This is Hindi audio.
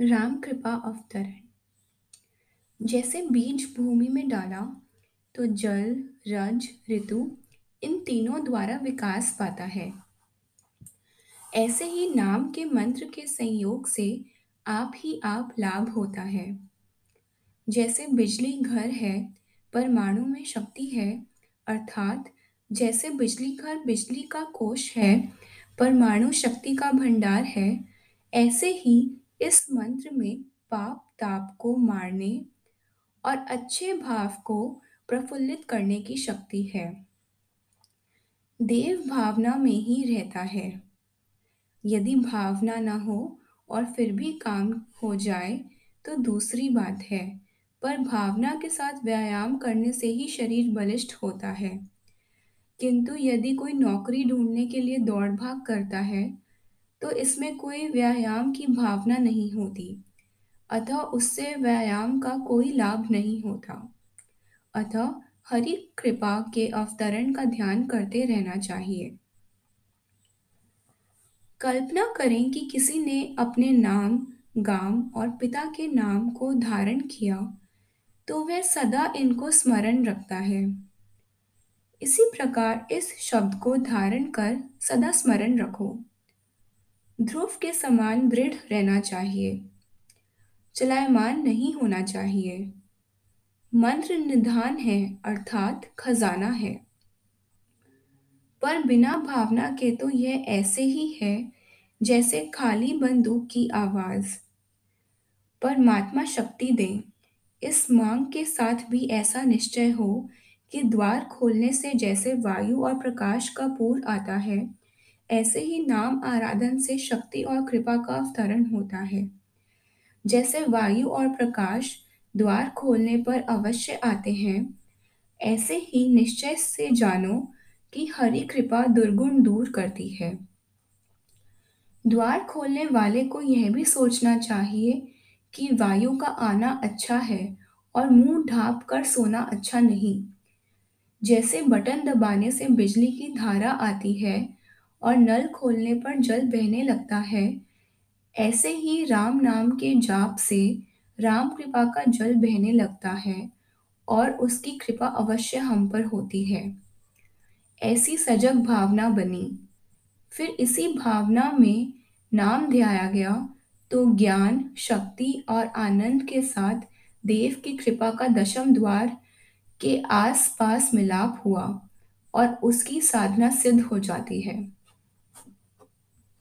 राम कृपा अवतरण। जैसे बीज भूमि में डाला तो जल, रज, ऋतु, इन तीनों द्वारा विकास पाता है। ऐसे ही नाम के मंत्र के संयोग से आप ही आप लाभ होता है। जैसे बिजली घर है, परमाणु में शक्ति है, अर्थात जैसे बिजली घर बिजली का कोश है, परमाणु शक्ति का भंडार है, ऐसे ही इस मंत्र में पाप, ताप को मारने और अच्छे भाव को प्रफुल्लित करने की शक्ति है। देव भावना में ही रहता है। यदि भावना ना हो और फिर भी काम हो जाए तो दूसरी बात है, पर भावना के साथ व्यायाम करने से ही शरीर बलिष्ठ होता है। किंतु यदि कोई नौकरी ढूँढने के लिए दौड़ भाग करता है तो इसमें कोई व्यायाम की भावना नहीं होती। अतः उससे व्यायाम का कोई लाभ नहीं होता। अतः हरि कृपा के अवतरण का ध्यान करते रहना चाहिए। कल्पना करें कि किसी ने अपने नाम, गाँव और पिता के नाम को धारण किया तो वह सदा इनको स्मरण रखता है। इसी प्रकार इस शब्द को धारण कर सदा स्मरण रखो। ध्रुव के समान दृढ़ रहना चाहिए। चलायमान नहीं होना चाहिए। मंत्र निधान है, अर्थात खजाना है। पर बिना भावना के तो यह ऐसे ही है, जैसे खाली बंदूक की आवाज़। परमात्मा शक्ति दे, इस मांग के साथ भी ऐसा निश्चय हो कि द्वार खोलने से जैसे वायु और प्रकाश का पूर आता है ऐसे ही नाम आराधन से शक्ति और कृपा का अवतरण होता है। जैसे वायु और प्रकाश द्वार खोलने पर अवश्य आते हैं, ऐसे ही निश्चय से जानो कि हरि कृपा दुर्गुण दूर करती है। द्वार खोलने वाले को यह भी सोचना चाहिए कि वायु का आना अच्छा है और मुँह ढाप कर सोना अच्छा नहीं। जैसे बटन दबाने से बिजली की धारा आती है और नल खोलने पर जल बहने लगता है। ऐसे ही राम नाम के जाप से राम कृपा का जल बहने लगता है और उसकी कृपा अवश्य हम पर होती है। ऐसी सजग भावना बनी। फिर इसी भावना में नाम ध्याया गया तो ज्ञान, शक्ति और आनंद के साथ देव की कृपा का दशम द्वार के आस पास मिलाप हुआ और उसकी साधना सिद्ध हो जाती है।